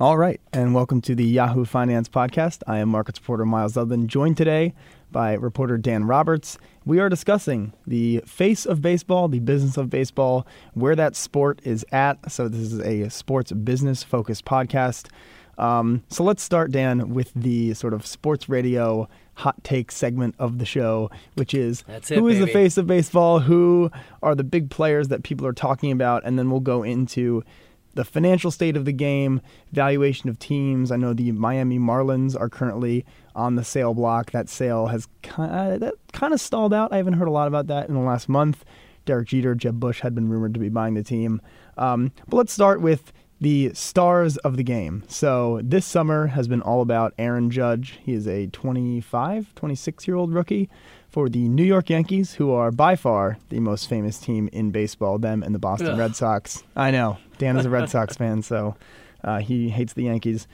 All right, and welcome to the Yahoo Finance Podcast. I am markets reporter Myles Udland, joined today by reporter Dan Roberts. We are discussing the face of baseball, the business of baseball, where that sport is at. So, this is a sports business focused podcast. Um, so, let's start, Dan, with the sort of sports radio hot take segment of the show, which is it, who is the face of baseball, who are the big players that people are talking about, and then we'll go into the financial state of the game, valuation of teams. I know the Miami Marlins are currently on the sale block. That sale has kind of, that kind of stalled out. I haven't heard a lot about that in the last month. Derek Jeter, Jeb Bush had been rumored to be buying the team. Um, but let's start with the stars of the game. So this summer has been all about Aaron Judge. He is a 25, 26 year old rookie for the New York Yankees, who are by far the most famous team in baseball, them and the Boston Ugh. Red Sox. I know. Dan is a Red Sox fan, so uh, he hates the Yankees.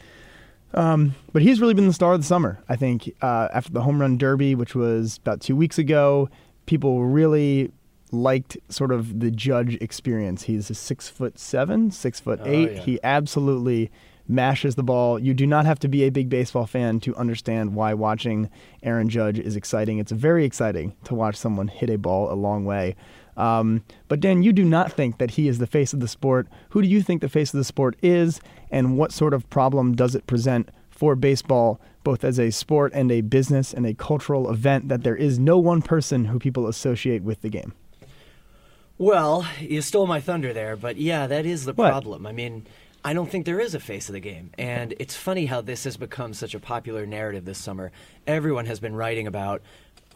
Um, but he's really been the star of the summer. I think uh, after the home run derby, which was about two weeks ago, people really liked sort of the judge experience. He's a six foot seven, six foot Oh, eight. yeah. He absolutely mashes the ball. You do not have to be a big baseball fan to understand why watching Aaron Judge is exciting. It's very exciting to watch someone hit a ball a long way. Um, but Dan, you do not think that he is the face of the sport. Who do you think the face of the sport is, and what sort of problem does it present for baseball, both as a sport and a business and a cultural event, that there is no one person who people associate with the game? Well, you stole my thunder there, but yeah, that is the What? problem. I mean, I don't think there is a face of the game. And it's funny how this has become such a popular narrative this summer. Everyone has been writing about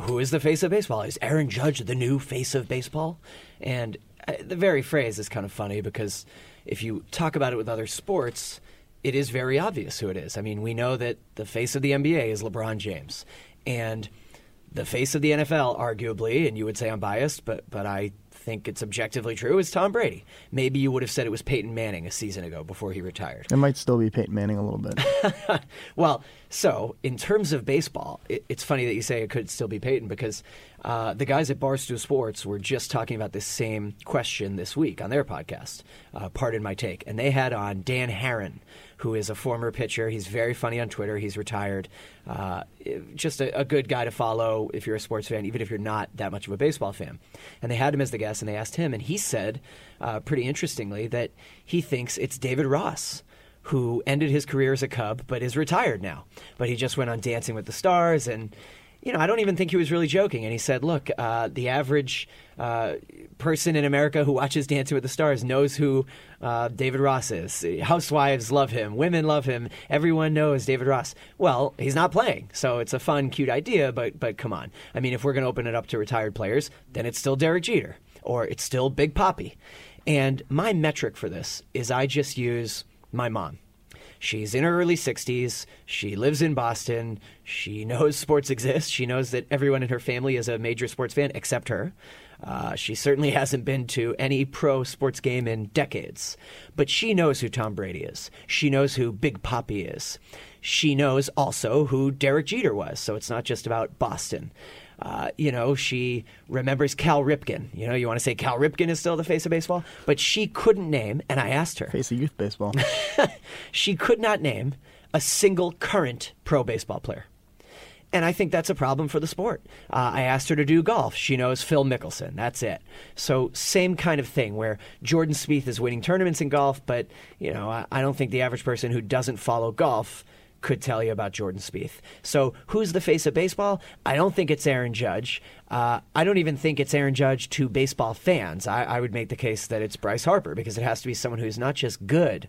who is the face of baseball? Is Aaron Judge the new face of baseball? And uh, the very phrase is kind of funny because if you talk about it with other sports, it is very obvious who it is. I mean, we know that the face of the NBA is LeBron James. And the face of the NFL, arguably, and you would say I'm biased, but but I think it's objectively true, is Tom Brady. Maybe you would have said it was Peyton Manning a season ago before he retired. It might still be Peyton Manning a little bit. Well, so in terms of baseball, it, it's funny that you say it could still be Peyton because uh, the guys at Barstool Sports were just talking about this same question this week on their podcast, uh, Pardon My Take. And they had on Dan Haren, who is a former pitcher. He's very funny on Twitter. He's retired. Uh, just a, a good guy to follow if you're a sports fan, even if you're not that much of a baseball fan. And they had him as the guest, and they asked him, and he said, uh, pretty interestingly, that he thinks it's David Ross who ended his career as a Cub but is retired now. But he just went on Dancing with the Stars, and you know I don't even think he was really joking. And he said, "Look, uh, the average uh, person in America who watches Dancing with the Stars knows who uh, David Ross is. Housewives love him, women love him, everyone knows David Ross. Well, he's not playing, so it's a fun, cute idea. But but come on, I mean, if we're going to open it up to retired players, then it's still Derek Jeter or it's still Big Papi. And my metric for this is I just use my mom. She's in her early 60s. She lives in Boston. She knows sports exist. She knows that everyone in her family is a major sports fan except her. Uh, she certainly hasn't been to any pro sports game in decades. But she knows who Tom Brady is. She knows who Big Papi is. She knows also who Derek Jeter was. So it's not just about Boston. Uh, you know, she remembers Cal Ripken. You know, you want to say Cal Ripken is still the face of baseball, but she couldn't name, and I asked her, Face of youth baseball. she could not name a single current pro baseball player. And I think that's a problem for the sport. Uh, I asked her to do golf. She knows Phil Mickelson. That's it. So same kind of thing where Jordan Spieth is winning tournaments in golf, but you know I, I don't think the average person who doesn't follow golf could tell you about Jordan Spieth. So who's the face of baseball? I don't think it's Aaron Judge. Uh, I don't even think it's Aaron Judge to baseball fans. I, I would make the case that it's Bryce Harper because it has to be someone who's not just good,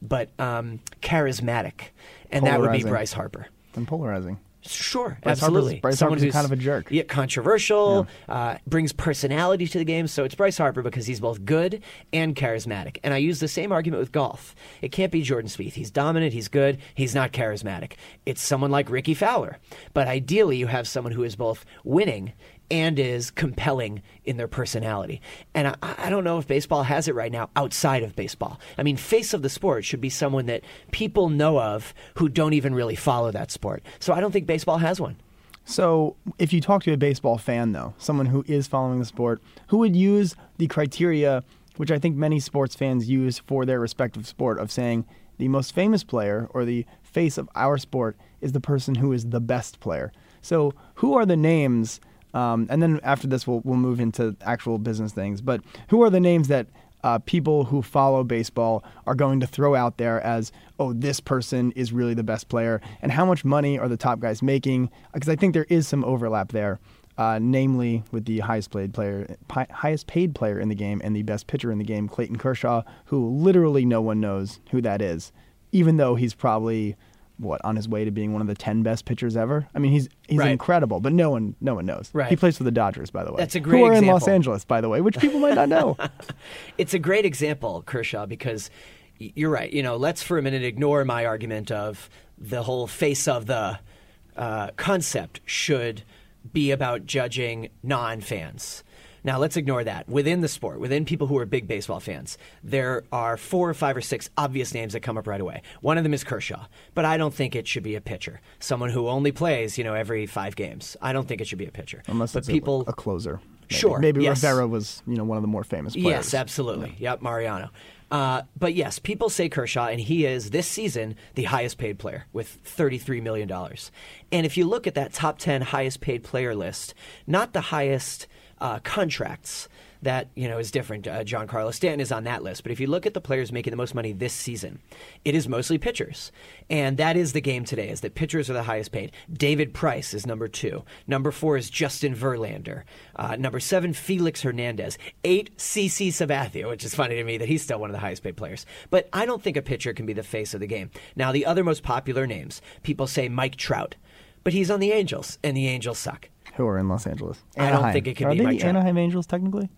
but um, charismatic, and that would be Bryce Harper. and polarizing. Sure, Bryce Harper's- absolutely. Bryce Someone Harper's who's kind of a jerk. Yeah, controversial, uh, brings personality to the game. So it's Bryce Harper because he's both good and charismatic. And I use the same argument with golf. It can't be Jordan Spieth. He's dominant. He's good. He's not charismatic. It's someone like Rickie Fowler. But ideally, you have someone who is both winning and is compelling in their personality. And I, I don't know if baseball has it right now outside of baseball. I mean, face of the sport should be someone that people know of who don't even really follow that sport. So I don't think baseball has one. So, if you talk to a baseball fan, though, someone who is following the sport, who would use the criteria, which I think many sports fans use for their respective sport, of saying the most famous player or the face of our sport is the person who is the best player. So, who are the names? Um, and then after this, we'll we'll move into actual business things. But who are the names that uh, people who follow baseball are going to throw out there as, oh, this person is really the best player, and how much money are the top guys making? Because I think there is some overlap there, uh, namely with the highest paid player, pi- highest paid player in the game and the best pitcher in the game, Clayton Kershaw, who literally no one knows who that is, even though he's probably what on his way to being one of the 10 best pitchers ever. I mean, he's he's Right. incredible, but no one no one knows. Right. He plays for the Dodgers, by the way. That's a great who are in Los. Angeles, by the way, which people might not know. It's a great example, Kershaw, because you're right. You know, let's for a minute ignore my argument of the whole face of the uh, concept should be about judging non fans. Now, let's ignore that. Within the sport, within people who are big baseball fans, there are four or five or six obvious names that come up right away. One of them is Kershaw, but I don't think it should be a pitcher. Someone who only plays, you know, every five games. I don't think it should be a pitcher. Unless but it's a- people, a, closer. Maybe. Sure, Maybe yes. Rivera was, you know, one of the more famous players. Yes, absolutely. Yep, Mariano. Uh, but yes, people say Kershaw, and he is this season the highest paid player with $33 million. And if you look at that top 10 highest paid player list, not the highest uh, contracts, that you know is different. Uh, Giancarlo Stanton is on that list, but if you look at the players making the most money this season, it is mostly pitchers, and that is the game today. Is that pitchers are the highest paid? David Price is number two. Number four is Justin Verlander. Uh, number seven, Felix Hernandez. Eight, CC Sabathia, which is funny to me that he's still one of the highest paid players. But I don't think a pitcher can be the face of the game. Now, the other most popular names, people say Mike Trout, but he's on the Angels, and the Angels suck. Who are in Los Angeles? I don't think it can are be they the Anaheim Angels technically?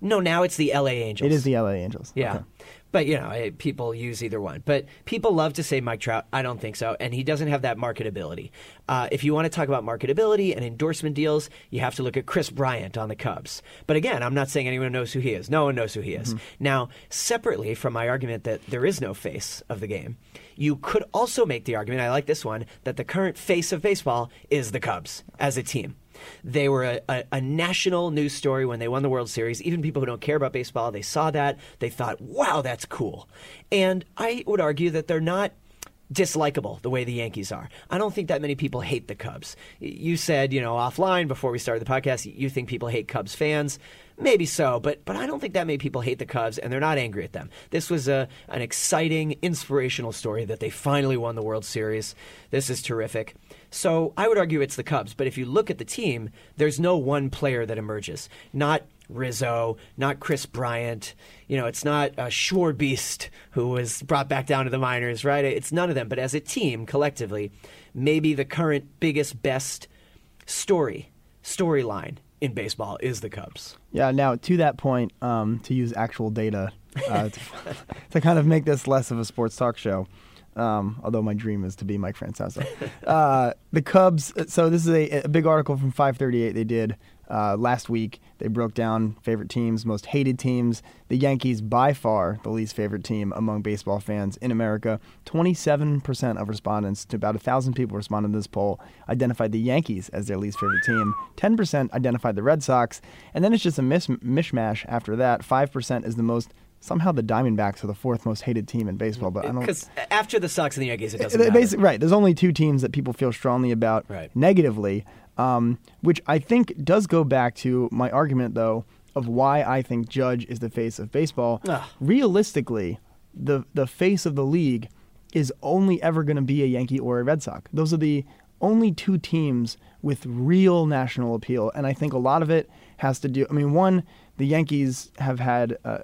No, now it's the LA Angels. It is the LA Angels. Yeah. Okay. But, you know, people use either one. But people love to say Mike Trout. I don't think so. And he doesn't have that marketability. Uh, if you want to talk about marketability and endorsement deals, you have to look at Kris Bryant on the Cubs. But again, I'm not saying anyone knows who he is. No one knows who he is. Now, separately from my argument that there is no face of the game, you could also make the argument, I like this one, that the current face of baseball is the Cubs as a team. They were a, a, a national news story when they won the World Series. Even people who don't care about baseball, they saw that. They thought, wow, that's cool. And I would argue that they're not dislikable the way the Yankees are. I don't think that many people hate the Cubs. You said, you know, offline before we started the podcast, you think people hate Cubs fans. Maybe so, but but I don't think that many people hate the Cubs, and they're not angry at them. This was a an exciting, inspirational story that they finally won the World Series. This is terrific. So I would argue it's the Cubs, but if you look at the team, there's no one player that emerges. Not Rizzo, not Kris Bryant. You know, it's not uh, Schwarbeast who was brought back down to the minors, right? It's none of them. But as a team, collectively, maybe the current biggest, best story, storyline in baseball is the Cubs. Yeah. Now, to that point, um, to use actual data uh, to, to kind of make this less of a sports talk show, um, although my dream is to be Mike Francesa. uh, the Cubs. So this is a, a big article from 538 they did uh, last week. They broke down favorite teams, most hated teams. The Yankees, by far, the least favorite team among baseball fans in America. 27% of respondents, to about 1,000 people responded to this poll, identified the Yankees as their least favorite team. 10% identified the Red Sox. And then it's just a mis- mishmash after that. 5% is the most. Somehow the Diamondbacks are the fourth most hated team in baseball, but I don't. Because after the Sox and the Yankees, it doesn't They- matter. basi- right. There's only two teams that people feel strongly about Right. negatively, um, which I think does go back to my argument, though, of why I think Judge is the face of baseball. Ugh. Realistically, the the face of the league is only ever going to be a Yankee or a Red Sox. Those are the only two teams with real national appeal, and I think a lot of it has to do. I mean, one, the Yankees have had. Uh,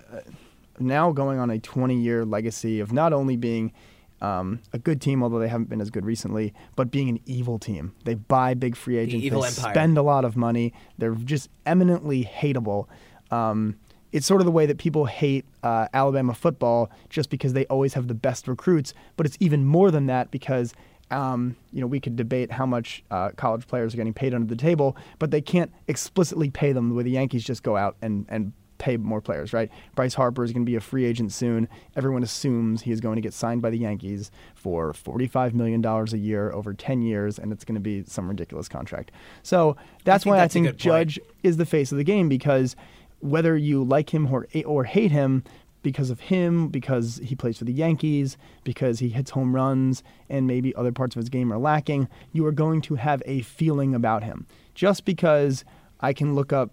now going on a 20 year legacy of not only being um, a good team, although they haven't been as good recently, but being an evil team. They buy big free agents, evil they empire. spend a lot of money, they're just eminently hateable. Um, it's sort of the way that people hate uh, Alabama football just because they always have the best recruits, but it's even more than that because um, you know, we could debate how much uh, college players are getting paid under the table, but they can't explicitly pay them the way the Yankees just go out and, and pay more players, right? Bryce Harper is going to be a free agent soon. Everyone assumes he is going to get signed by the Yankees for $45 million a year over 10 years, and it's going to be some ridiculous contract. So that's think why that's I think good point. Judge is the face of the game because whether you like him or, or hate him, because of him, because he plays for the Yankees, because he hits home runs, and maybe other parts of his game are lacking, you are going to have a feeling about him. Just because I can look up,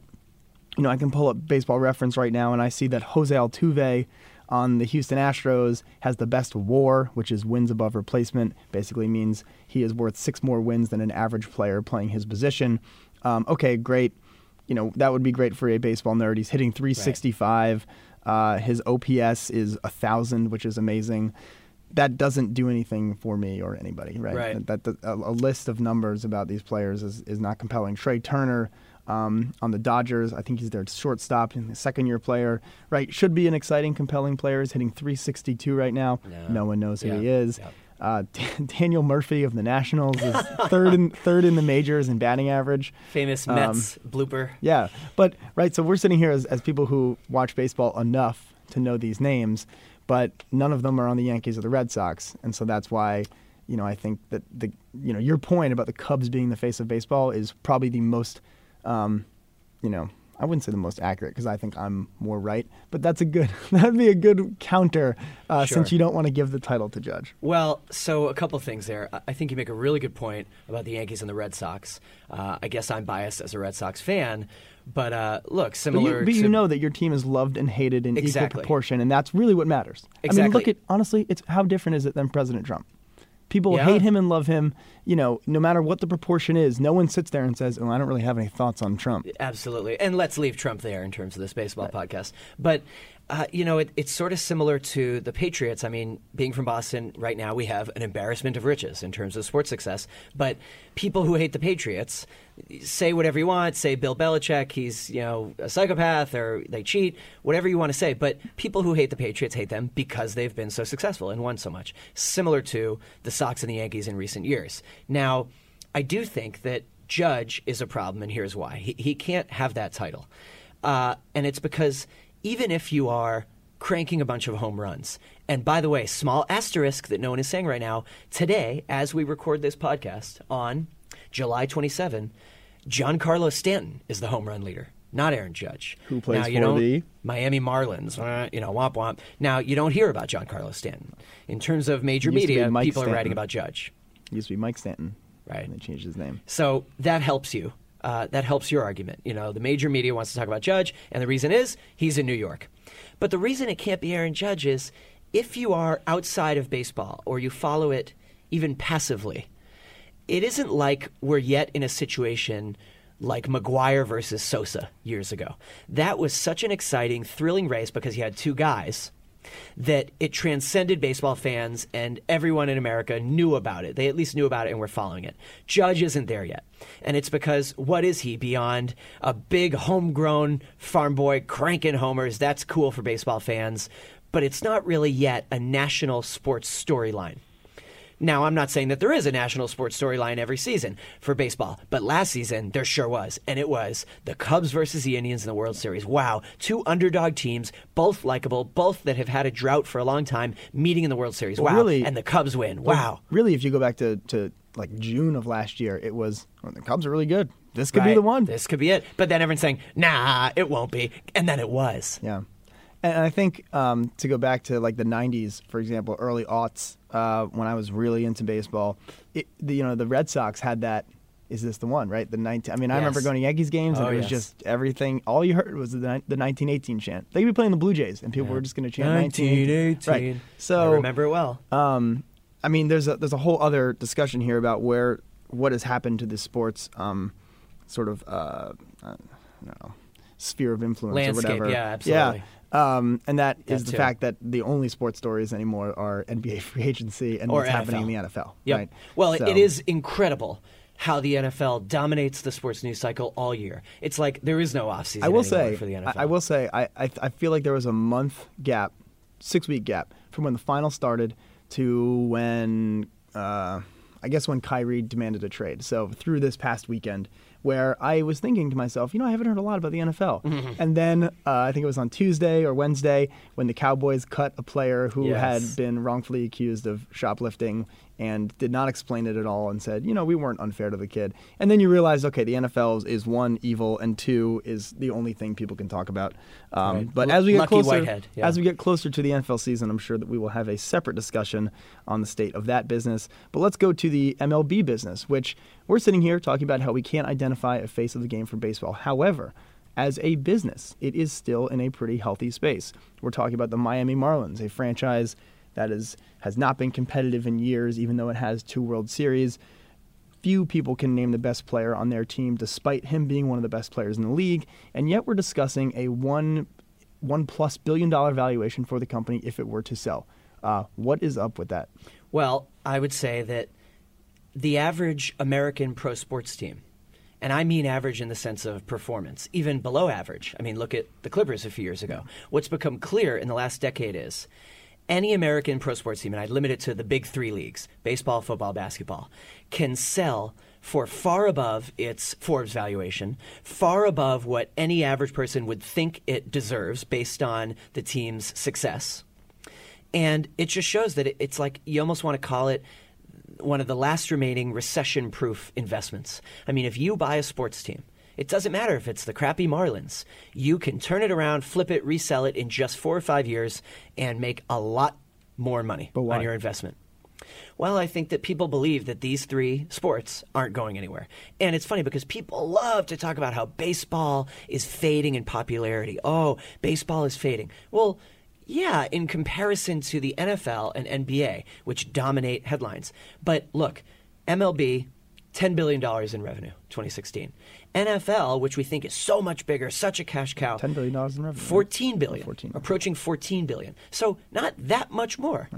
you know, I can pull up baseball reference right now and I see that Jose Altuve on the Houston Astros has the best war, which is wins above replacement. Basically means he is worth six more wins than an average player playing his position. Um, okay, great. You know, that would be great for a baseball nerd. He's hitting 365. Uh, his OPS is a thousand, which is amazing. That doesn't do anything for me or anybody, right? Right. That, that a, a list of numbers about these players is, is not compelling. Trea Turner um, on the Dodgers, I think he's their shortstop and the second year player, right? Should be an exciting, compelling player. He's hitting 362 right now. No. No one knows who Yeah. he is. Yeah. Uh, Daniel Murphy of the Nationals is third in third in the majors in batting average. Famous Um, Mets blooper. Yeah, but right. So we're sitting here as, as people who watch baseball enough to know these names, but none of them are on the Yankees or the Red Sox, and so that's why, you know, I think that the you know your point about the Cubs being the face of baseball is probably the most, um, you know. I wouldn't say the most accurate because I think I'm more right, but that's a good that'd be a good counter uh, Sure. since you don't want to give the title to Judge. Well, so a couple things there. I- think you make a really good point about the Yankees and the Red Sox. Uh, I guess I'm biased as a Red Sox fan, but uh, look, But, similar you, but to you know that your team is loved and hated in Exactly. equal proportion, and that's really what matters. Exactly. I mean, look at honestly, it's how different is it than President Trump? People Yeah. hate him and love him. You know, no matter what the proportion is, no one sits there and says, "Oh, I don't really have any thoughts on Trump." Absolutely. And let's leave Trump there in terms of this baseball podcast. But, uh, you know, it, it's sort of similar to the Patriots. I mean, being from Boston right now, we have an embarrassment of riches in terms of sports success. But people who hate the Patriots say whatever you want, say Bill Belichick, he's, you know, a psychopath or they cheat, whatever you want to say. But people who hate the Patriots hate them because they've been so successful and won so much. Similar to the Sox and the Yankees in recent years. Now, I do think that Judge is a problem, and here's why. He, he can't have that title. Uh, and it's because even if you are cranking a bunch of home runs, and by the way, small asterisk that no one is saying right now, today, as we record this podcast on July 27, Giancarlo Stanton is the home run leader, not Aaron Judge. Who plays now, you for the- Miami Marlins, uh, you know, womp womp. Now, you don't hear about Giancarlo Stanton. In terms of major Used to be media, people are writing about Judge. It used to be Mike Stanton, Right. And they changed his name. So that helps you. Uh, that helps your argument. You know, the major media wants to talk about Judge, and the reason is he's in New York. But the reason it can't be Aaron Judge is if you are outside of baseball or you follow it even passively, it isn't like we're yet in a situation like McGwire versus Sosa years ago. That was such an exciting, thrilling race because you had two guys that it transcended baseball fans and everyone in America knew about it. They at least knew about it and were following it. Judge isn't there yet. And it's because what is he beyond a big homegrown farm boy cranking homers? That's cool for baseball fans, but it's not really yet a national sports storyline. Now, I'm not saying that there is a national sports storyline every season for baseball, but last season there sure was. And it was the Cubs versus the Indians in the World Series. Wow. Two underdog teams, both likable, both that have had a drought for a long time, meeting in the World Series. Well, wow. really- and the Cubs win. Wow. Really, if you go back to, to like June of last year, it was well, the Cubs are really good. This could be the one. This could be it. But then everyone's saying, nah, it won't be. And then it was. Yeah, and I think um, to go back to like the '90s, for example, early aughts, uh, when I was really into baseball, it, the, you know, the Red Sox had that. Is this the one? Right, the 19. I mean, I remember going to Yankees games, and Oh, it was yes. just everything. All you heard was the, the 1918 chant. They could be playing the Blue Jays, and people were just going to chant 1918. Right. So I remember it well. um, I mean, there's a there's a whole other discussion here about where what has happened to the sports um, sort of uh, I don't know sphere of influence Landscape, or whatever. yeah, absolutely. Yeah, um, and that is the too. fact that the only sports stories anymore are NBA free agency and Or what's happening in the NFL. Yep. Right. Well, So- it is incredible how the NFL dominates the sports news cycle all year. It's like there is no offseason I will anymore say, for the NFL. I will say, I, I I feel like there was a month gap, six week gap from when the final started to when uh, I guess when Kyrie demanded a trade. So through this past weekend, where I was thinking to myself, you know, I haven't heard a lot about the NFL. Mm-hmm. And then uh, I think it was on Tuesday or Wednesday when the Cowboys cut a player who Yes. had been wrongfully accused of shoplifting and did not explain it at all and said, you know, we weren't unfair to the kid. And then you realize, okay, the NFL is, one evil and two is the only thing people can talk about. Um, Right. But L- as we get Lucky closer, Whitehead, yeah. as we get closer to the NFL season, I'm sure that we will have a separate discussion on the state of that business. But let's go to the MLB business, which we're sitting here talking about how we can't identify a face of the game for baseball. However, as a business, it is still in a pretty healthy space. We're talking about the Miami Marlins, a franchise that is has not been competitive in years, even though it has two World Series. Few people can name the best player on their team, despite him being one of the best players in the league. And yet, we're discussing a one one plus billion dollar valuation for the company if it were to sell. Uh, what is up with that? Well, I would say that the average American pro sports team, and I mean average in the sense of performance, even below average. I mean, look at the Clippers a few years ago. What's become clear in the last decade is any American pro sports team, and I'd limit it to the big three leagues baseball, football, basketball can sell for far above its Forbes valuation, far above what any average person would think it deserves based on the team's success. And it just shows that it, it's like you almost want to call it one of the last remaining recession proof investments. I mean, if you buy a sports team, it doesn't matter if it's the crappy Marlins. You can turn it around, flip it, resell it in just four or five years and make a lot more money on your investment. Well, I think that people believe that these three sports aren't going anywhere. And it's funny because people love to talk about how baseball is fading in popularity. Oh, baseball is fading. Well, yeah, in comparison to the NFL and NBA, which dominate headlines. But look, MLB, $10 billion in revenue, 2016. NFL, which we think is so much bigger, such a cash cow, Ten billion dollars in revenue. 14 billion, 14. approaching 14 billion. So not that much more.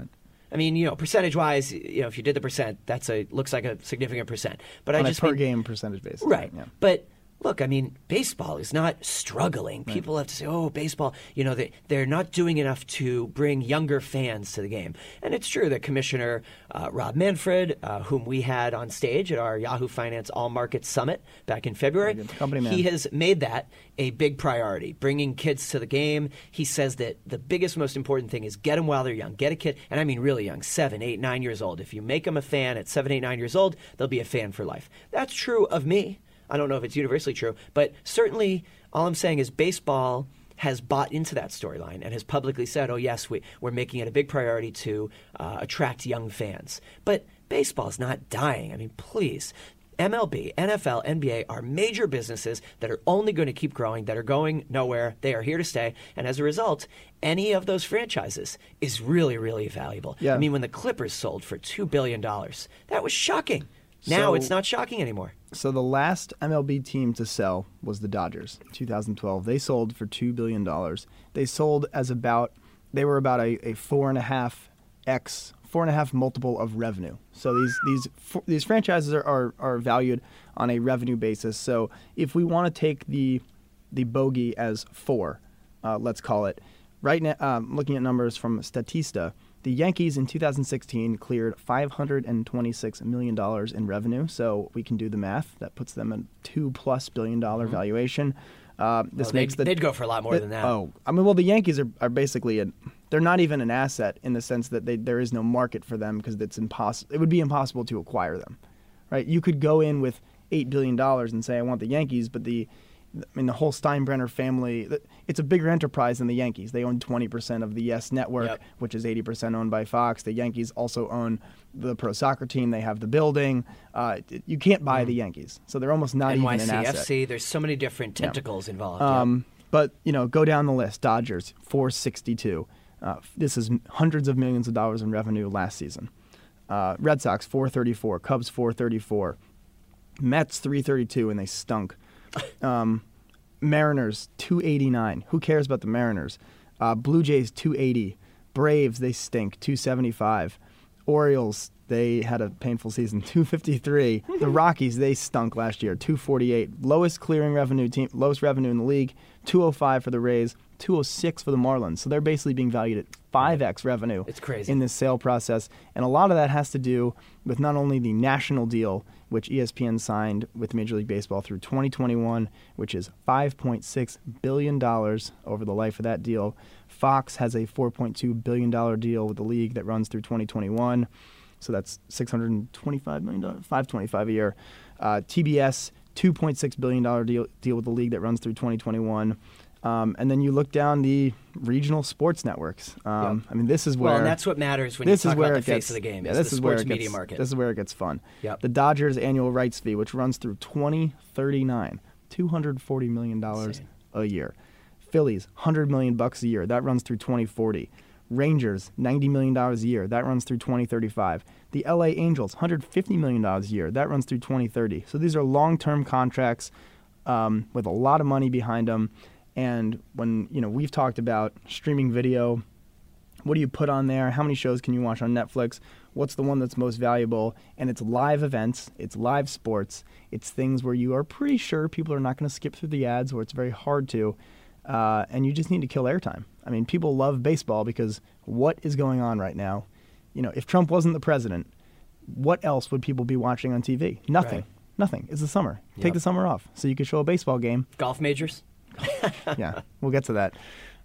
I mean, you know, percentage wise, you know, if you did the percent, that's a looks like a significant percent. But on I a just per mean- game percentage basis. Right. Yeah. But look, I mean, baseball is not struggling. People have to say, oh, baseball, you know, they, they're not doing enough to bring younger fans to the game. And it's true that Commissioner uh, Rob Manfred, uh, whom we had on stage at our Yahoo Finance All Markets Summit back in February, Very good. Company man. he has made that a big priority, bringing kids to the game. He says that the biggest, most important thing is get them while they're young. Get a kid, and I mean really young, seven, eight, nine years old. If you make them a fan at seven, eight, nine years old, they'll be a fan for life. That's true of me. I don't know if it's universally true, but certainly all I'm saying is baseball has bought into that storyline and has publicly said, oh, yes, we, we're making it a big priority to uh, attract young fans. But baseball's not dying. I mean, please. MLB, NFL, NBA are major businesses that are only going to keep growing, that are going nowhere. They are here to stay. And as a result, any of those franchises is really, really valuable. Yeah. I mean, when the Clippers sold for $2 billion, that was shocking. Now So- it's not shocking anymore. So the last MLB team to sell was the Dodgers, 2012. They sold for two billion dollars. They sold as about they were about a, a four and a half x four and a half multiple of revenue. So these these these franchises are, are are valued on a revenue basis. So if we want to take the the bogey as four, uh, let's call it right now. Um, looking at numbers from Statista, the Yankees in 2016 cleared 526 million dollars in revenue. So we can do the math. That puts them at two plus billion dollar valuation. Uh, this Oh, makes they'd, the they'd go for a lot more the- than that. Oh, I mean, well, the Yankees are, are basically a, they're not even an asset in the sense that they, there is no market for them because it's impossible. It would be impossible to acquire them, right? You could go in with eight billion dollars and say I want the Yankees, but the I mean, the whole Steinbrenner family, it's a bigger enterprise than the Yankees. They own 20% of the Yes Network, Yep. which is 80% owned by Fox. The Yankees also own the pro soccer team. They have the building. Uh, you can't buy the Yankees. So they're almost not even an asset. NYCFC, there's so many different tentacles involved. Um, But you know, go down the list. Dodgers 462. Uh, this is hundreds of millions of dollars in revenue last season. Uh, Red Sox 434. Cubs 434. Mets 332, and they stunk. Um, Mariners 289. Who cares about the Mariners? Uh, Blue Jays 280. Braves they stink 275. Orioles they had a painful season 253. the Rockies they stunk last year 248. Lowest clearing revenue team, lowest revenue in the league 205 for the Rays, 206 for the Marlins. So they're basically being valued at 5x revenue. It's crazy. in this sale process, and a lot of that has to do with not only the national deal which ESPN signed with Major League Baseball through 2021, which is 5.6 billion dollars over the life of that deal. Fox has a 4.2 billion dollar deal with the league that runs through 2021. So that's six hundred and twenty-five million dollars, five twenty-five a year. Uh, TBS, two point six billion dollar deal deal with the league that runs through twenty twenty-one. Um, and then you look down the regional sports networks. Um, Yep. I mean, this is where well, and that's what matters when this you is talk where about the face of the game. Yeah, is this the is sports where it gets, market. This is where it gets fun. Yep. The Dodgers annual rights fee, which runs through 2039, 240 million dollars a year. Phillies, 100 million bucks a year. That runs through 2040. Rangers, 90 million dollars a year. That runs through 2035. The LA Angels, 150 million dollars a year. That runs through 2030. So these are long-term contracts um, with a lot of money behind them. And when you know we've talked about streaming video, what do you put on there? How many shows can you watch on Netflix? What's the one that's most valuable? And it's live events, it's live sports, it's things where you are pretty sure people are not going to skip through the ads, or it's very hard to, uh, and you just need to kill airtime. I mean, people love baseball because what is going on right now? You know, if Trump wasn't the president, what else would people be watching on TV? Nothing. Right. Nothing. It's the summer. Yep. Take the summer off so you could show a baseball game Golf majors. yeah, we'll get to that.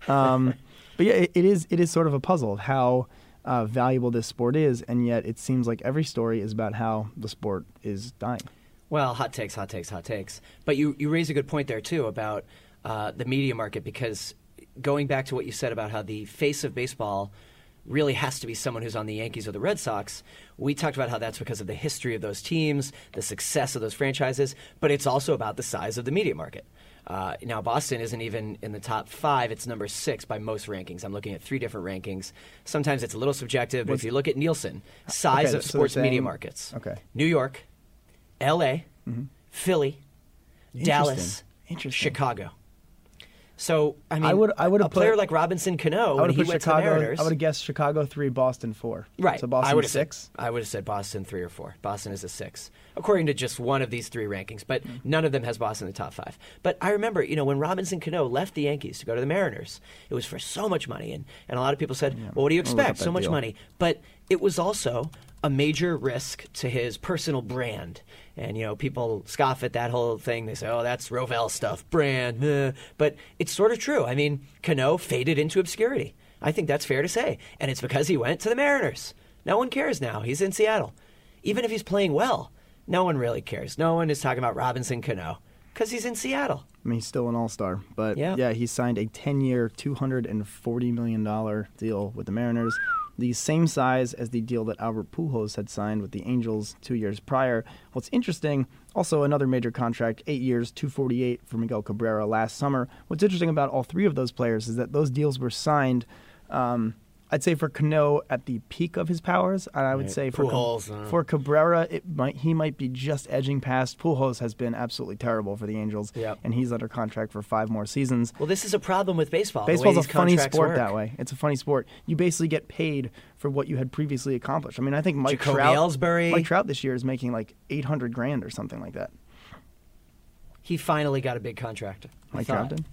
Um, but yeah, it, it is it is sort of a puzzle of how uh, valuable this sport is, and yet it seems like every story is about how the sport is dying. Well, hot takes, hot takes, hot takes. But you, you raise a good point there, too, about uh, the media market, because going back to what you said about how the face of baseball really has to be someone who's on the Yankees or the Red Sox, we talked about how that's because of the history of those teams, the success of those franchises, but it's also about the size of the media market. Uh, now, Boston isn't even in the top five. It's number six by most rankings. I'm looking at three different rankings. Sometimes it's a little subjective, but if you look at Nielsen, size Okay, of so sports media markets okay. New York, L.A., Philly, Dallas, Mm-hmm. Interesting. Chicago. So I mean, I would- I would a have player like Robinson Cano I when would he have put went Chicago. to the Mariners. I would have guessed Chicago three, Boston four. Right. So Boston I would six. Said, I would have said Boston three or four. Boston is a six, according to just one of these three rankings. But Hmm. none of them has Boston in the top five. But I remember, you know, when Robinson Cano left the Yankees to go to the Mariners, it was for so much money, and, and a lot of people said, "Well, what do you I'll look up expect? So much deal. money." But it was also a major risk to his personal brand. And you know, people scoff at that whole thing. They say, "Oh, that's Rovell stuff, brand." eh." But it's sort of true. I mean, Cano faded into obscurity. I think that's fair to say, and it's because he went to the Mariners. No one cares now. He's in Seattle. Even if he's playing well, no one really cares. No one is talking about Robinson Cano because he's in Seattle. I mean, he's still an all-star, but Yeah. yeah, he signed a 10-year, 240 million dollar deal with the Mariners, the same size as the deal that Albert Pujols had signed with the Angels two years prior. What's interesting, also another major contract, eight years, 248 for Miguel Cabrera last summer. What's interesting about all three of those players is that those deals were signed. Um, I'd say for Cano at the peak of his powers, and I would say for Cab- Pujols, uh. for Cabrera, it might he might be just edging past. Pujols has been absolutely terrible for the Angels, Yep. and he's under contract for five more seasons. Well, this is a problem with baseball. Baseball's a funny sport work. that way. It's a funny sport. You basically get paid for what you had previously accomplished. I mean, I think Mike Jacoby Trout, Ellsbury. Mike Trout this year is making like eight hundred grand or something like that. He finally got a big contract. I Mike thought. Trout did.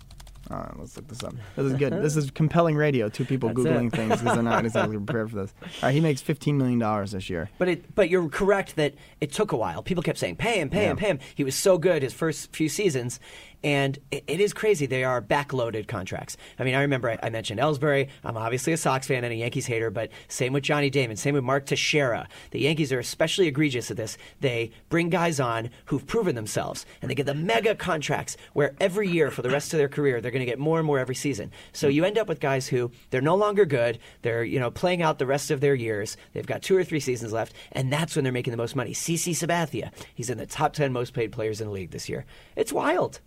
Uh, let's look this up. This is good. this is compelling radio. Two people That's googling it. things because they're not exactly prepared for this. All right, he makes fifteen million dollars this year. But it, but you're correct that it took a while. People kept saying, "Pay him, pay him, pay him." He was so good his first few seasons, and it, is crazy. They are backloaded contracts. I mean, I remember I, I mentioned Ellsbury. I'm obviously a Sox fan and a Yankees hater, but same with Johnny Damon, same with Mark Teixeira. The Yankees are especially egregious at this. They bring guys on who've proven themselves, and they get the mega contracts where every year for the rest of their career they're going to get more and more every season. So you end up with guys who they're no longer good. They're you know playing out the rest of their years. They've got two or three seasons left, and that's when they're making the most money. CC Sabathia, he's in the top ten most paid players in the league this year. It's wild.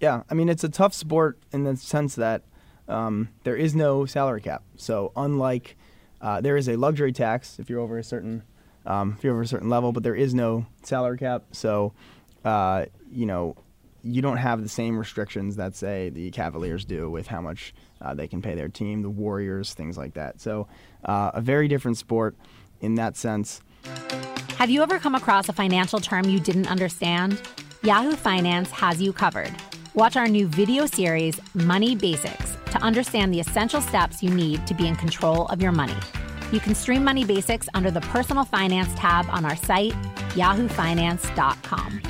Yeah, I mean it's a tough sport in the sense that um, there is no salary cap. So unlike uh, there is a luxury tax if you're over a certain um, if you're over a certain level, but there is no salary cap. So uh, you know you don't have the same restrictions that say the Cavaliers do with how much uh, they can pay their team, the Warriors, things like that. So uh, a very different sport in that sense. Have you ever come across a financial term you didn't understand? Yahoo Finance has you covered. Watch our new video series, Money Basics, to understand the essential steps you need to be in control of your money. You can stream Money Basics under the Personal Finance tab on our site, yahoofinance.com.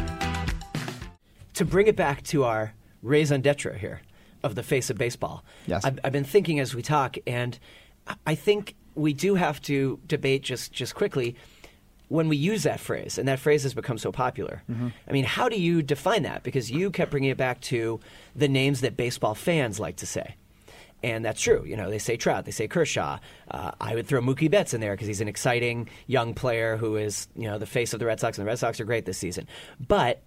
to bring it back to our raison d'etre here of the face of baseball. Yes. I've, I've been thinking as we talk, and I- I think we do have to debate just just quickly when we use that phrase, and that phrase has become so popular. I mean, how do you define that? Because you kept bringing it back to the names that baseball fans like to say. And that's true. You know, they say Trout, they say Kershaw. Uh, I would throw Mookie Betts in there because he's an exciting young player who is, you know, the face of the Red Sox, and the Red Sox are great this season. But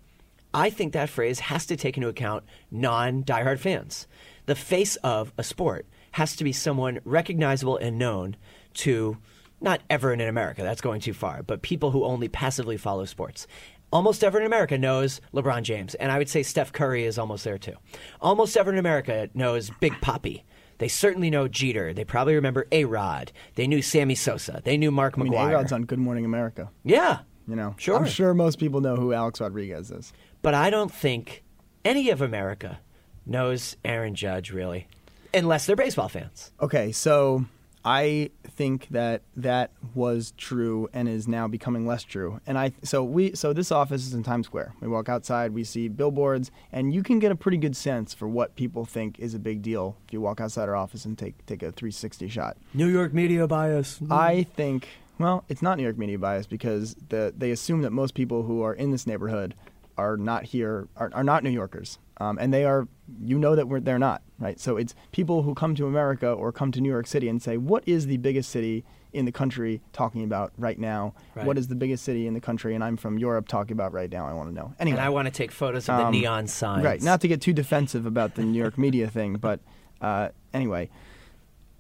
I think that phrase has to take into account non diehard fans. The face of a sport has to be someone recognizable and known to not everyone in America, that's going too far, but people who only passively follow sports. Almost everyone in America knows LeBron James, and I would say Steph Curry is almost there too. Almost everyone in America knows Big Papi. They certainly know Jeter. They probably remember A Rod. They knew Sammy Sosa. They knew Mark I mean, McGwire. A-Rod's on Good Morning America. yeah. You know, Sure. I'm sure most people know who Alex Rodriguez is. But I don't think any of America knows Aaron Judge really, unless they're baseball fans. Okay, so I think that that was true and is now becoming less true. And I so we so this office is in Times Square. We walk outside, we see billboards, and you can get a pretty good sense for what people think is a big deal if you walk outside our office and take take a 360 shot. New York media bias. I think well, it's not New York media bias because the they assume that most people who are in this neighborhood are not here are, are not New Yorkers, um, and they are. You know that we're, they're not right. So it's people who come to America or come to New York City and say, "What is the biggest city in the country talking about right now? Right. What is the biggest city in the country?" And I'm from Europe talking about right now. I want to know. Anyway, And I want to take photos of the um, neon signs. Right. Not to get too defensive about the New York media thing, but uh, anyway,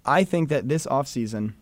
I think that this offseason,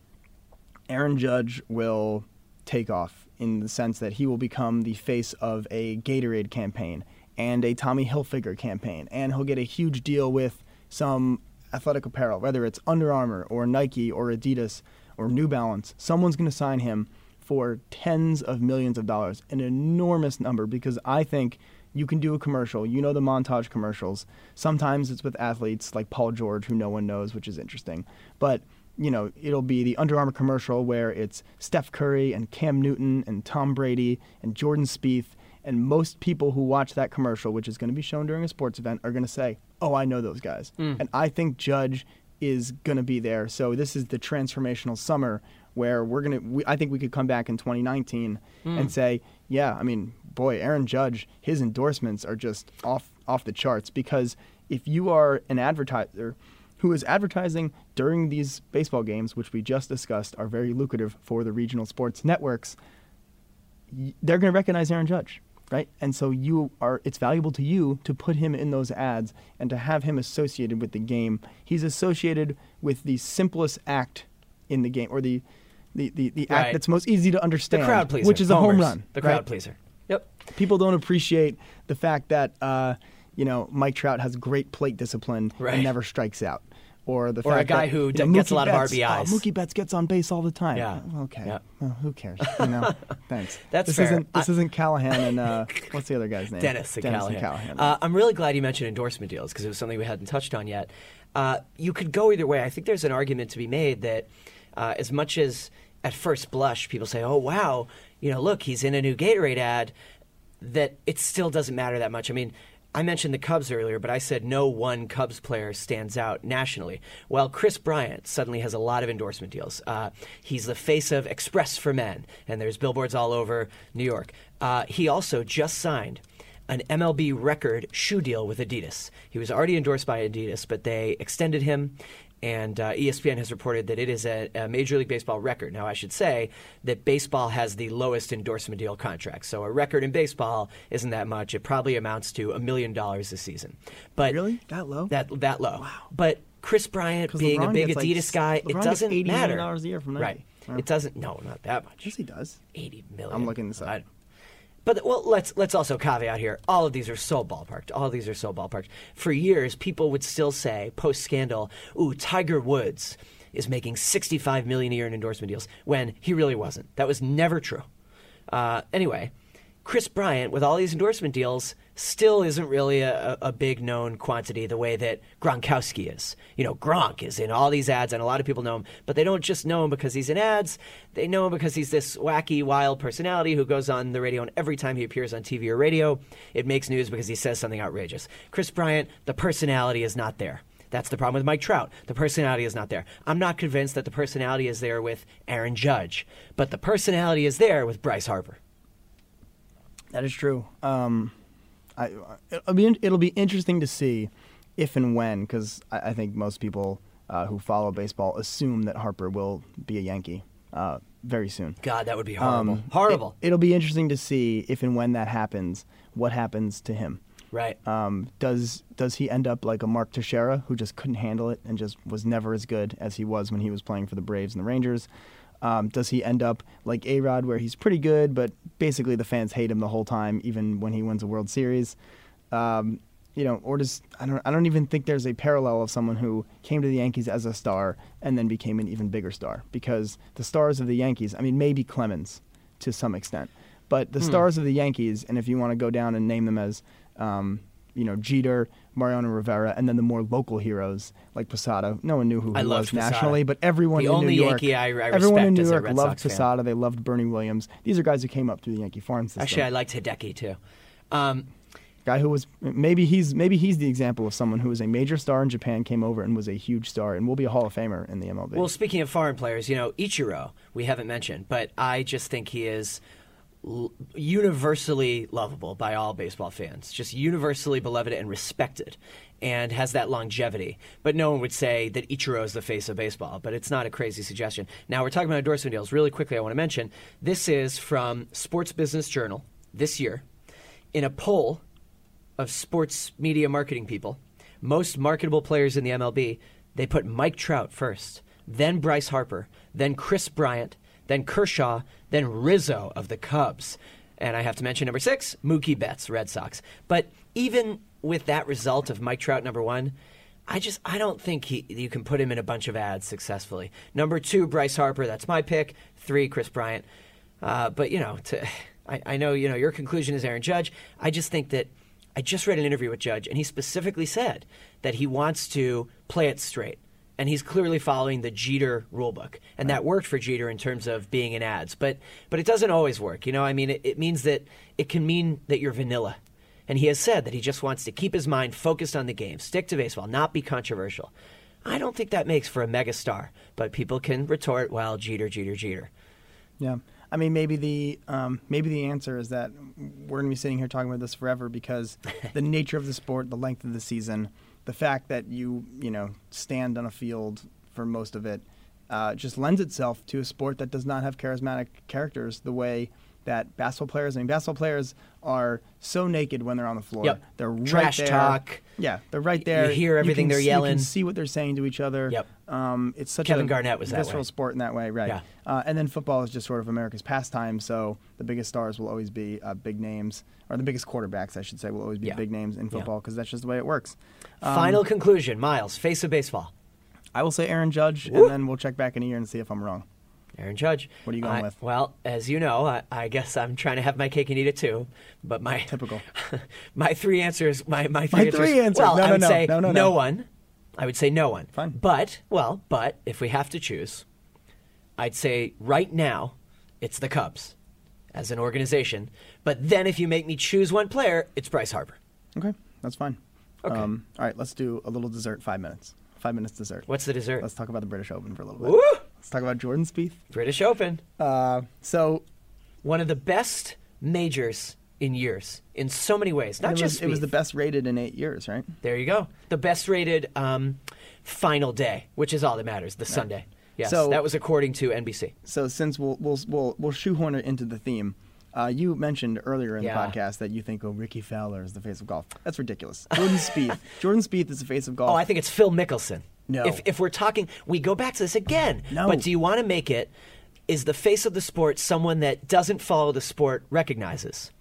Aaron Judge will take off in the sense that he will become the face of a Gatorade campaign and a Tommy Hilfiger campaign, and he'll get a huge deal with some athletic apparel, whether it's Under Armour or Nike or Adidas or New Balance. Someone's going to sign him for tens of millions of dollars, an enormous number, because I think you can do a commercial. You know the montage commercials. Sometimes it's with athletes like Paul George, who no one knows, which is interesting. But you know, it'll be the Under Armour commercial where it's Steph Curry and Cam Newton and Tom Brady and Jordan Spieth. And most people who watch that commercial, which is going to be shown during a sports event, are going to say, "Oh, I know those guys." Hmm. And I think Judge is going to be there. So this is the transformational summer where we're going to. We, I think we could come back in 2019 hmm. and say, "Yeah, I mean, boy, Aaron Judge, his endorsements are just off off the charts." Because if you are an advertiser who is advertising during these baseball games, which we just discussed are very lucrative for the regional sports networks, they're going to recognize Aaron Judge, right? And so you are it's valuable to you to put him in those ads and to have him associated with the game. He's associated with the simplest act in the game or the the, the, the Right. act that's most easy to understand, the crowd pleaser. which is a home run. The right? crowd pleaser. Yep. people don't appreciate the fact that uh, you know Mike Trout has great plate discipline Right. and never strikes out, or the Or a guy that, who d- know, gets a Mookie lot of RBIs. Oh, Mookie Betts gets on base all the time. Yeah. Okay. Yeah. Well, who cares? You know. Thanks. That's this fair. Isn't, this I- isn't Callahan and uh, what's the other guy's name? Dennis Dennis Callahan. and Callahan. Uh, I'm really glad you mentioned endorsement deals because it was something we hadn't touched on yet. Uh, you could go either way. I think there's an argument to be made that uh, as much as at first blush people say, "Oh wow, you know, look, he's in a new Gatorade ad," that it still doesn't matter that much. I mean. I mentioned the Cubs earlier, but I said no one Cubs player stands out nationally. Well, Kris Bryant suddenly has a lot of endorsement deals. Uh, he's the face of Express for Men, and there's billboards all over New York. Uh, he also just signed an MLB record shoe deal with Adidas. He was already endorsed by Adidas, but they extended him, and uh, ESPN has reported that it is a, a Major League Baseball record. Now, I should say that baseball has the lowest endorsement deal contract, so a record in baseball isn't that much. It probably amounts to a million dollars a season. But Really? That low? That that low. Wow. But Kris Bryant being a big gets, like, Adidas guy, LeBron it doesn't 80 million matter. dollars a year from Nike. Right. It doesn't. No, not that much. yes, he does. 80 million. I'm looking this up. I- but well, let's let's also caveat here. All of these are so ballparked. All of these are so ballparked. For years, people would still say post scandal, "Ooh, Tiger Woods is making 65 million a year in endorsement deals," when he really wasn't. That was never true. Uh, anyway, Kris Bryant, with all these endorsement deals, still isn't really a, a big known quantity the way that Gronkowski is. You know, Gronk is in all these ads, and a lot of people know him, but they don't just know him because he's in ads. They know him because he's this wacky, wild personality who goes on the radio, and every time he appears on TV or radio, it makes news because he says something outrageous. Kris Bryant, the personality is not there. That's the problem with Mike Trout. The personality is not there. I'm not convinced that the personality is there with Aaron Judge, but the personality is there with Bryce Harper. That is true. Um, I, it'll be it'll be interesting to see if and when, because I, I, think most people uh, who follow baseball assume that Harper will be a Yankee uh, very soon. God, that would be horrible. Um, horrible. It, will be interesting to see if and when that happens, what happens to him. Right. Um, does does he end up like a Mark Teixeira who just couldn't handle it and just was never as good as he was when he was playing for the Braves and the Rangers? Um, does he end up like A Rod, where he's pretty good, but basically the fans hate him the whole time, even when he wins a World Series? Um, you know, or does I don't I don't even think there's a parallel of someone who came to the Yankees as a star and then became an even bigger star because the stars of the Yankees, I mean, maybe Clemens to some extent, but the hmm. stars of the Yankees, and if you want to go down and name them as um, you know, Jeter, Mariano Rivera, and then the more local heroes like Posada. No one knew who he was nationally, but everyone the in New York, Yankee I, I everyone in New York loved Sox Posada. Fan. They loved Bernie Williams. These are guys who came up through the Yankee farm system. Actually, I liked Hideki too. Um, guy who was maybe he's maybe he's the example of someone who was a major star in Japan, came over and was a huge star, and will be a Hall of Famer in the MLB. Well, speaking of foreign players, you know Ichiro, we haven't mentioned, but I just think he is universally lovable by all baseball fans, just universally beloved and respected, and has that longevity. But no one would say that Ichiro is the face of baseball, but it's not a crazy suggestion. Now, we're talking about endorsement deals. Really quickly, I want to mention this is from Sports Business Journal this year. In a poll of sports media marketing people, most marketable players in the MLB, they put Mike Trout first, then Bryce Harper, then Kris Bryant, then Kershaw, then Rizzo of the Cubs. And I have to mention number six, Mookie Betts, Red Sox. But even with that result of Mike Trout number one, I just I don't think he, you can put him in a bunch of ads successfully. Number two, Bryce Harper, that's my pick. Three, Kris Bryant. Uh, but you know, to, I, I know you know your conclusion is Aaron Judge. I just think that I just read an interview with Judge, and he specifically said that he wants to play it straight and he's clearly following the Jeter rulebook, and that worked for Jeter in terms of being in ads. But but it doesn't always work. You know, I mean, it, it means that it can mean that you're vanilla. And he has said that he just wants to keep his mind focused on the game, stick to baseball, not be controversial. I don't think that makes for a megastar, but people can retort, "Well, Jeter, Jeter, Jeter." Yeah. I mean, maybe the um, maybe the answer is that we're going to be sitting here talking about this forever because the nature of the sport, the length of the season, the fact that you you know stand on a field for most of it uh, just lends itself to a sport that does not have charismatic characters the way that basketball players. I mean, basketball players are so naked when they're on the floor. Yep. They're right Trash there. talk. Yeah, they're right there. You hear everything you they're see, yelling. You can see what they're saying to each other. Yep. Um, it's such Kevin a Garnett was that visceral way. sport in that way, right? Yeah. Uh, and then football is just sort of America's pastime. So the biggest stars will always be uh, big names, or the biggest quarterbacks, I should say, will always be Yeah. big names in football because that's just the way it works. Um, Final conclusion, Myles, face of baseball. I will say Aaron Judge, Woo. and then we'll check back in a year and see if I'm wrong. Aaron Judge. What are you going I- with? Well, as you know, I, I guess I'm trying to have my cake and eat it too. But my Typical. my three answers. My my three My answers. three answers. Well, No, I no, would no. say No, no, no. one. I would say no one. Fine. But well, but if we have to choose, I'd say right now it's the Cubs as an organization. But then if you make me choose one player, it's Bryce Harper. Okay, that's fine. Okay. Um, all right, let's do a little dessert. Five minutes. Five minutes dessert. What's the dessert? Let's talk about the British Open for a little bit. Woo! Let's talk about Jordan Spieth. British Open. Uh, so One of the best majors in years in so many ways. Not it was, just it was the best rated in eight years, right? There you go. The best rated um, final day, which is all that matters, the Sunday. Yes, So- that was according to NBC. So since we'll we'll we'll, we'll shoehorn it into the theme. Uh, you mentioned earlier in Yeah. the podcast that you think, oh, Rickie Fowler is the face of golf. That's ridiculous. Jordan Spieth. Jordan Spieth is the face of golf. Oh, I think it's Phil Mickelson. No. If, if we're talking, we go back to this again. No. But do you want to make it, is the face of the sport someone that doesn't follow the sport recognizes?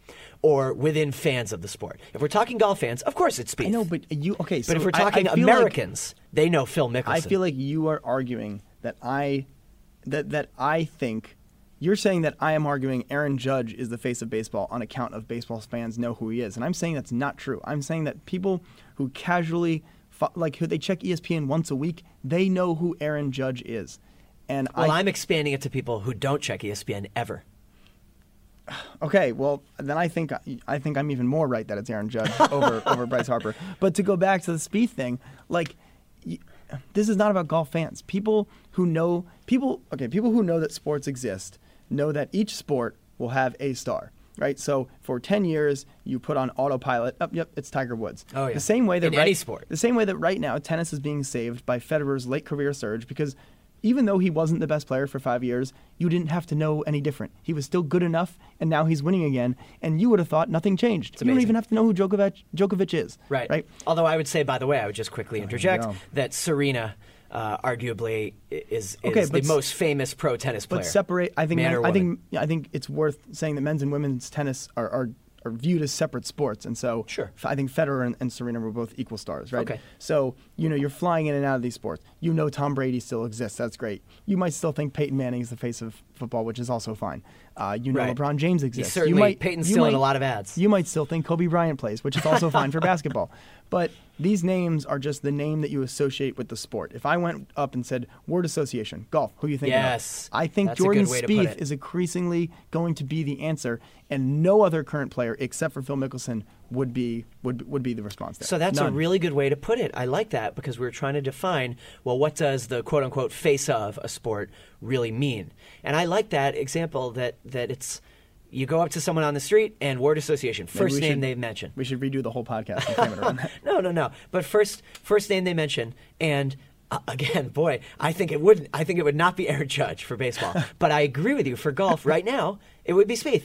Or within fans of the sport. If we're talking golf fans, of course it's Spieth. I know, but you okay? So But if we're I- I talking like- Americans, they know Phil Mickelson. I feel like you are arguing that I that that I think you're saying that I am arguing Aaron Judge is the face of baseball on account of baseball fans know who he is, and I'm saying that's not true. I'm saying that people who casually like who they check ESPN once a week, they know who Aaron Judge is, and well, I I'm expanding it to people who don't check ESPN ever. Okay, well then I think I think I'm even more right that it's Aaron Judge over over Bryce Harper. But to go back to the Spieth thing, like this is not about golf fans. People who know people okay, people who know that sports exist know that each sport will have a star. Right, so for ten years, you put on autopilot. Up, yep, it's Tiger Woods. Oh, yeah. The same way that In right, any sport. the same way that right now tennis is being saved by Federer's late career surge because even though he wasn't the best player for five years, you didn't have to know any different. He was still good enough, and now he's winning again. And you would have thought nothing changed. You don't even have to know who Djokovic, Djokovic is. Right. Right. Although I would say, by the way, I would just quickly interject go. that Serena, uh, arguably, is, is Okay, the most famous pro tennis player. But separate. I think. Man men- or I think. I think it's worth saying that men's and women's tennis are. are are viewed as separate sports, and so Sure. I think Federer and, and Serena were both equal stars, right? Okay. So you know you're flying in and out of these sports. You know Tom Brady still exists. That's great. You might still think Peyton Manning is the face of football, which is also fine. Uh, you know Right. LeBron James exists. certainly- you might, Peyton's you still in a lot of ads. You might still think Kobe Bryant plays, which is also fine for basketball. But these names are just the name that you associate with the sport. If I went up and said word association, golf, who you think? Yes. I think That's Jordan Spieth is increasingly going to be the answer, and no other current player except for Phil Mickelson would be would would be the response there. So that's a really good way to put it. I like that because we are trying to define well, what does the quote unquote face of a sport really mean? And I like that example that that it's you go up to someone on the street and word association, first name should- they mention. We should redo the whole podcast and frame it around that. No, no, no. But first, first name they mention, and uh, again, boy, I think it would. I think it would not be Aaron Judge for baseball. but I agree with you for golf. Right now, it would be Spieth.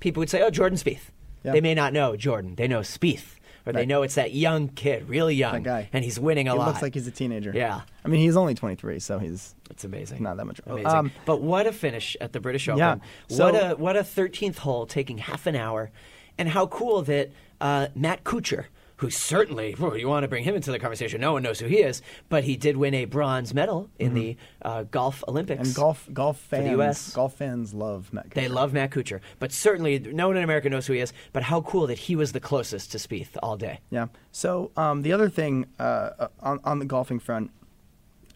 People would say, "Oh, Jordan Spieth." Yeah. They may not know Jordan. They know Spieth, or they know it's that young kid, really young, That guy. and he's winning a He lot. looks like he's a teenager. Yeah. I mean, he's only 23, so he's It's amazing. Not that much. Amazing. Um, but what a finish at the British Open. Yeah. what So- a what a 13th hole taking half an hour. And how cool that uh, Matt Kuchar, who certainly well, you want to bring him into the conversation. No one knows who he is, but he did win a bronze medal in the uh, golf Olympics. Mm-hmm. and golf golf fans golf fans love Matt. They Kuchar. love Matt Kuchar, but certainly no one in America knows who he is. But how cool that he was the closest to Spieth all day. Yeah. So um, the other thing uh, uh, on, on the golfing front,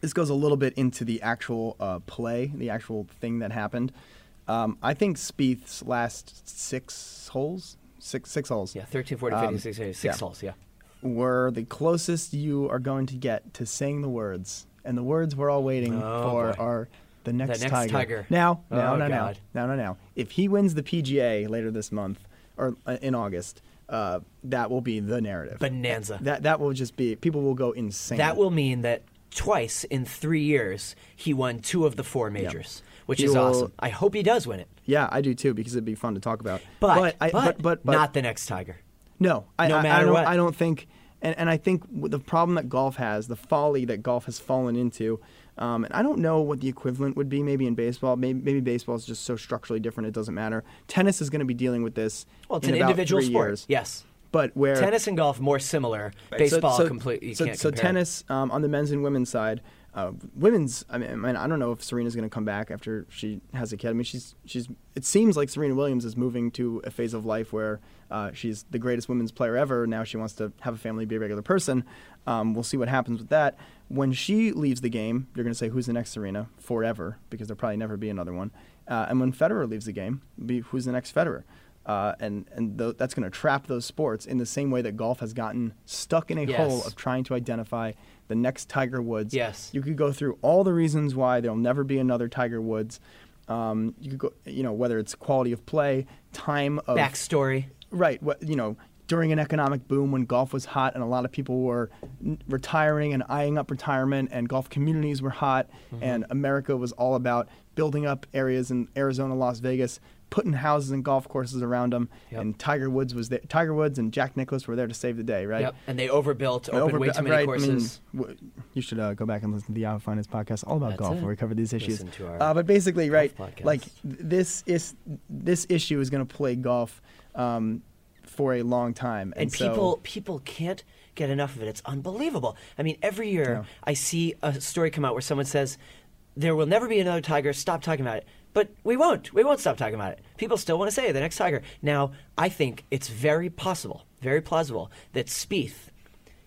this goes a little bit into the actual uh, play, the actual thing that happened. Um, I think Spieth's last six holes, six six holes, Yeah, 13, 14, Um, 15, 16, six yeah. holes. Yeah. were the closest you are going to get to saying the words, and the words we're all waiting Oh, for boy. are the next, next tiger. Tiger. Now, now, Oh, now, now, now, now, now. If he wins the PGA later this month or uh, in August, uh, that will be the narrative. Bonanza. That that will just be people will go insane. That will mean that twice in three years he won two of the four majors, which He is will- awesome. I hope he does win it, Yeah, I do too because it'd be fun to talk about. but I, but, but, but not the next Tiger. No, I, No I- I, matter don't, what. I don't think, and, and I think the problem that golf has, the folly that golf has fallen into, um, and I don't know what the equivalent would be maybe in baseball. Maybe, maybe baseball is just so structurally different it doesn't matter. Tennis is going to be dealing with this. Well, it's in an about individual sport. Years. Yes, But where tennis and golf more similar. Right, Baseball so, completely. So, can't so tennis um, on the men's and women's side, uh, women's. I mean, I mean, I don't know if Serena's going to come back after she has a kid. I mean, she's she's. It seems like Serena Williams is moving to a phase of life where uh, she's the greatest women's player ever. Now she wants to have a family, be a regular person. Um, we'll see what happens with that. When she leaves the game, you're going to say who's the next Serena forever because there'll probably never be another one. Uh, and when Federer leaves the game, be who's the next Federer. Uh, and and th- that's going to trap those sports in the same way that golf has gotten stuck in a Yes. hole of trying to identify the next Tiger Woods. Yes. You could go through all the reasons why there'll never be another Tiger Woods. Um, you could go, you know, whether it's quality of play, time of backstory. right. What you know, during an economic boom when golf was hot and a lot of people were n- retiring and eyeing up retirement, and golf communities were hot, Mm-hmm. and America was all about building up areas in Arizona, Las Vegas, putting houses and golf courses around them. Yep. And Tiger Woods was there. Tiger Woods and Jack Nicklaus were there to save the day, right? Yep. And they overbuilt, I opened way too many right, courses. I mean, you should uh, go back and listen to the Yahoo Finance podcast, all about That's golf, it. where we cover these issues. Uh, but basically, right, podcast. like this is this issue is going to play golf um, for a long time, and, and so- people people can't get enough of it. It's unbelievable. I mean, every year Yeah. I see a story come out where someone says there will never be another tiger. Stop talking about it. But we won't. We won't stop talking about it. People still want to say the next tiger. Now, I think it's very possible, very plausible that Spieth.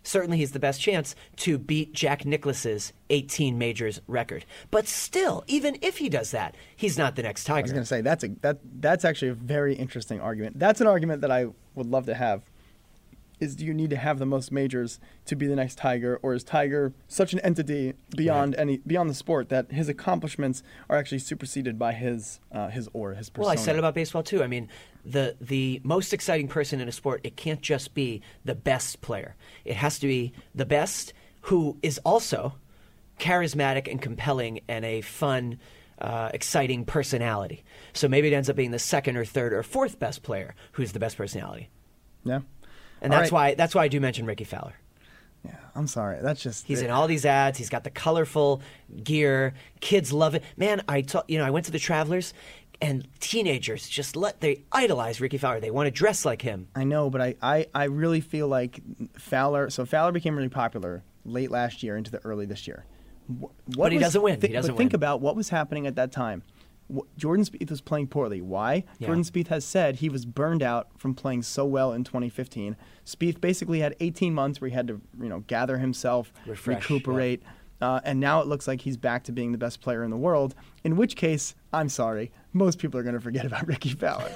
Certainly, he's the best chance to beat Jack Nicklaus's 18 majors record. But still, even if he does that, he's not the next Tiger. I was going to say that's a that that's actually a very interesting argument. That's an argument that I would love to have. Is do you need to have the most majors to be the next Tiger, or is Tiger such an entity beyond any beyond the sport that his accomplishments are actually superseded by his uh, his aura, his persona? Well, I said it about baseball too. I mean, the the most exciting person in a sport, it can't just be the best player. It has to be the best who is also charismatic and compelling and a fun, uh, exciting personality. So maybe it ends up being the second or third or fourth best player who's the best personality. Yeah. And All that's right. why that's why I do mention Rickie Fowler. Yeah, I'm sorry. That's just He's in all these ads. He's got the colorful gear. Kids love it. Man, I ta- you know I went to the Travelers, and teenagers just let they idolize Rickie Fowler. They want to dress like him. I know, but I, I, I really feel like Fowler. So Fowler became really popular late last year into the early this year. Wh- What But he was- doesn't win. He doesn't but think about what was happening at that time. Jordan Spieth was playing poorly. Why? Yeah. Jordan Spieth has said he was burned out from playing so well in 2015. Spieth basically had 18 months where he had to, you know, gather himself, Refresh, recuperate, uh, and now it looks like he's back to being the best player in the world. In which case, I'm sorry, most people are going to forget about Rickie Fowler.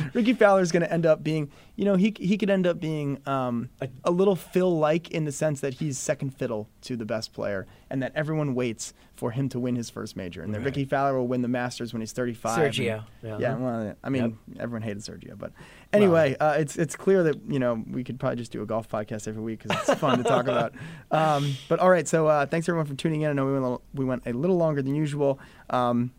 Rickie Fowler is going to end up being, you know, he he could end up being um, a, little Phil-like in the sense that he's second fiddle to the best player, and that everyone waits for him to win his first major, and that Rickie Fowler will win the Masters when he's 35. and- Sergio, yeah, yeah. well, I mean, everyone hated Sergio, but anyway, uh, it's it's clear that you know we could probably just do a golf podcast every week because it's fun to talk about. Um, but all right, so uh, thanks everyone for tuning in. I know we went a little, we went a little longer than usual. Um,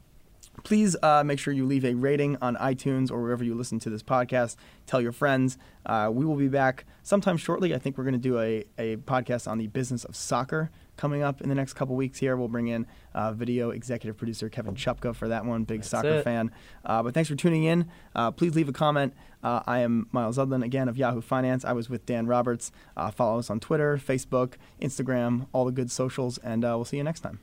please uh, make sure you leave a rating on iTunes or wherever you listen to this podcast. Tell your friends. Uh, we will be back sometime shortly. I think we're going to do a, a podcast on the business of soccer coming up in the next couple weeks here. We'll bring in uh, video executive producer Kevin Chupka for that one, big soccer it. fan. Uh, but thanks for tuning in. Uh, please leave a comment. Uh, I am Myles Udland, again, of Yahoo Finance. I was with Dan Roberts. Uh, follow us on Twitter, Facebook, Instagram, all the good socials, and uh, we'll see you next time.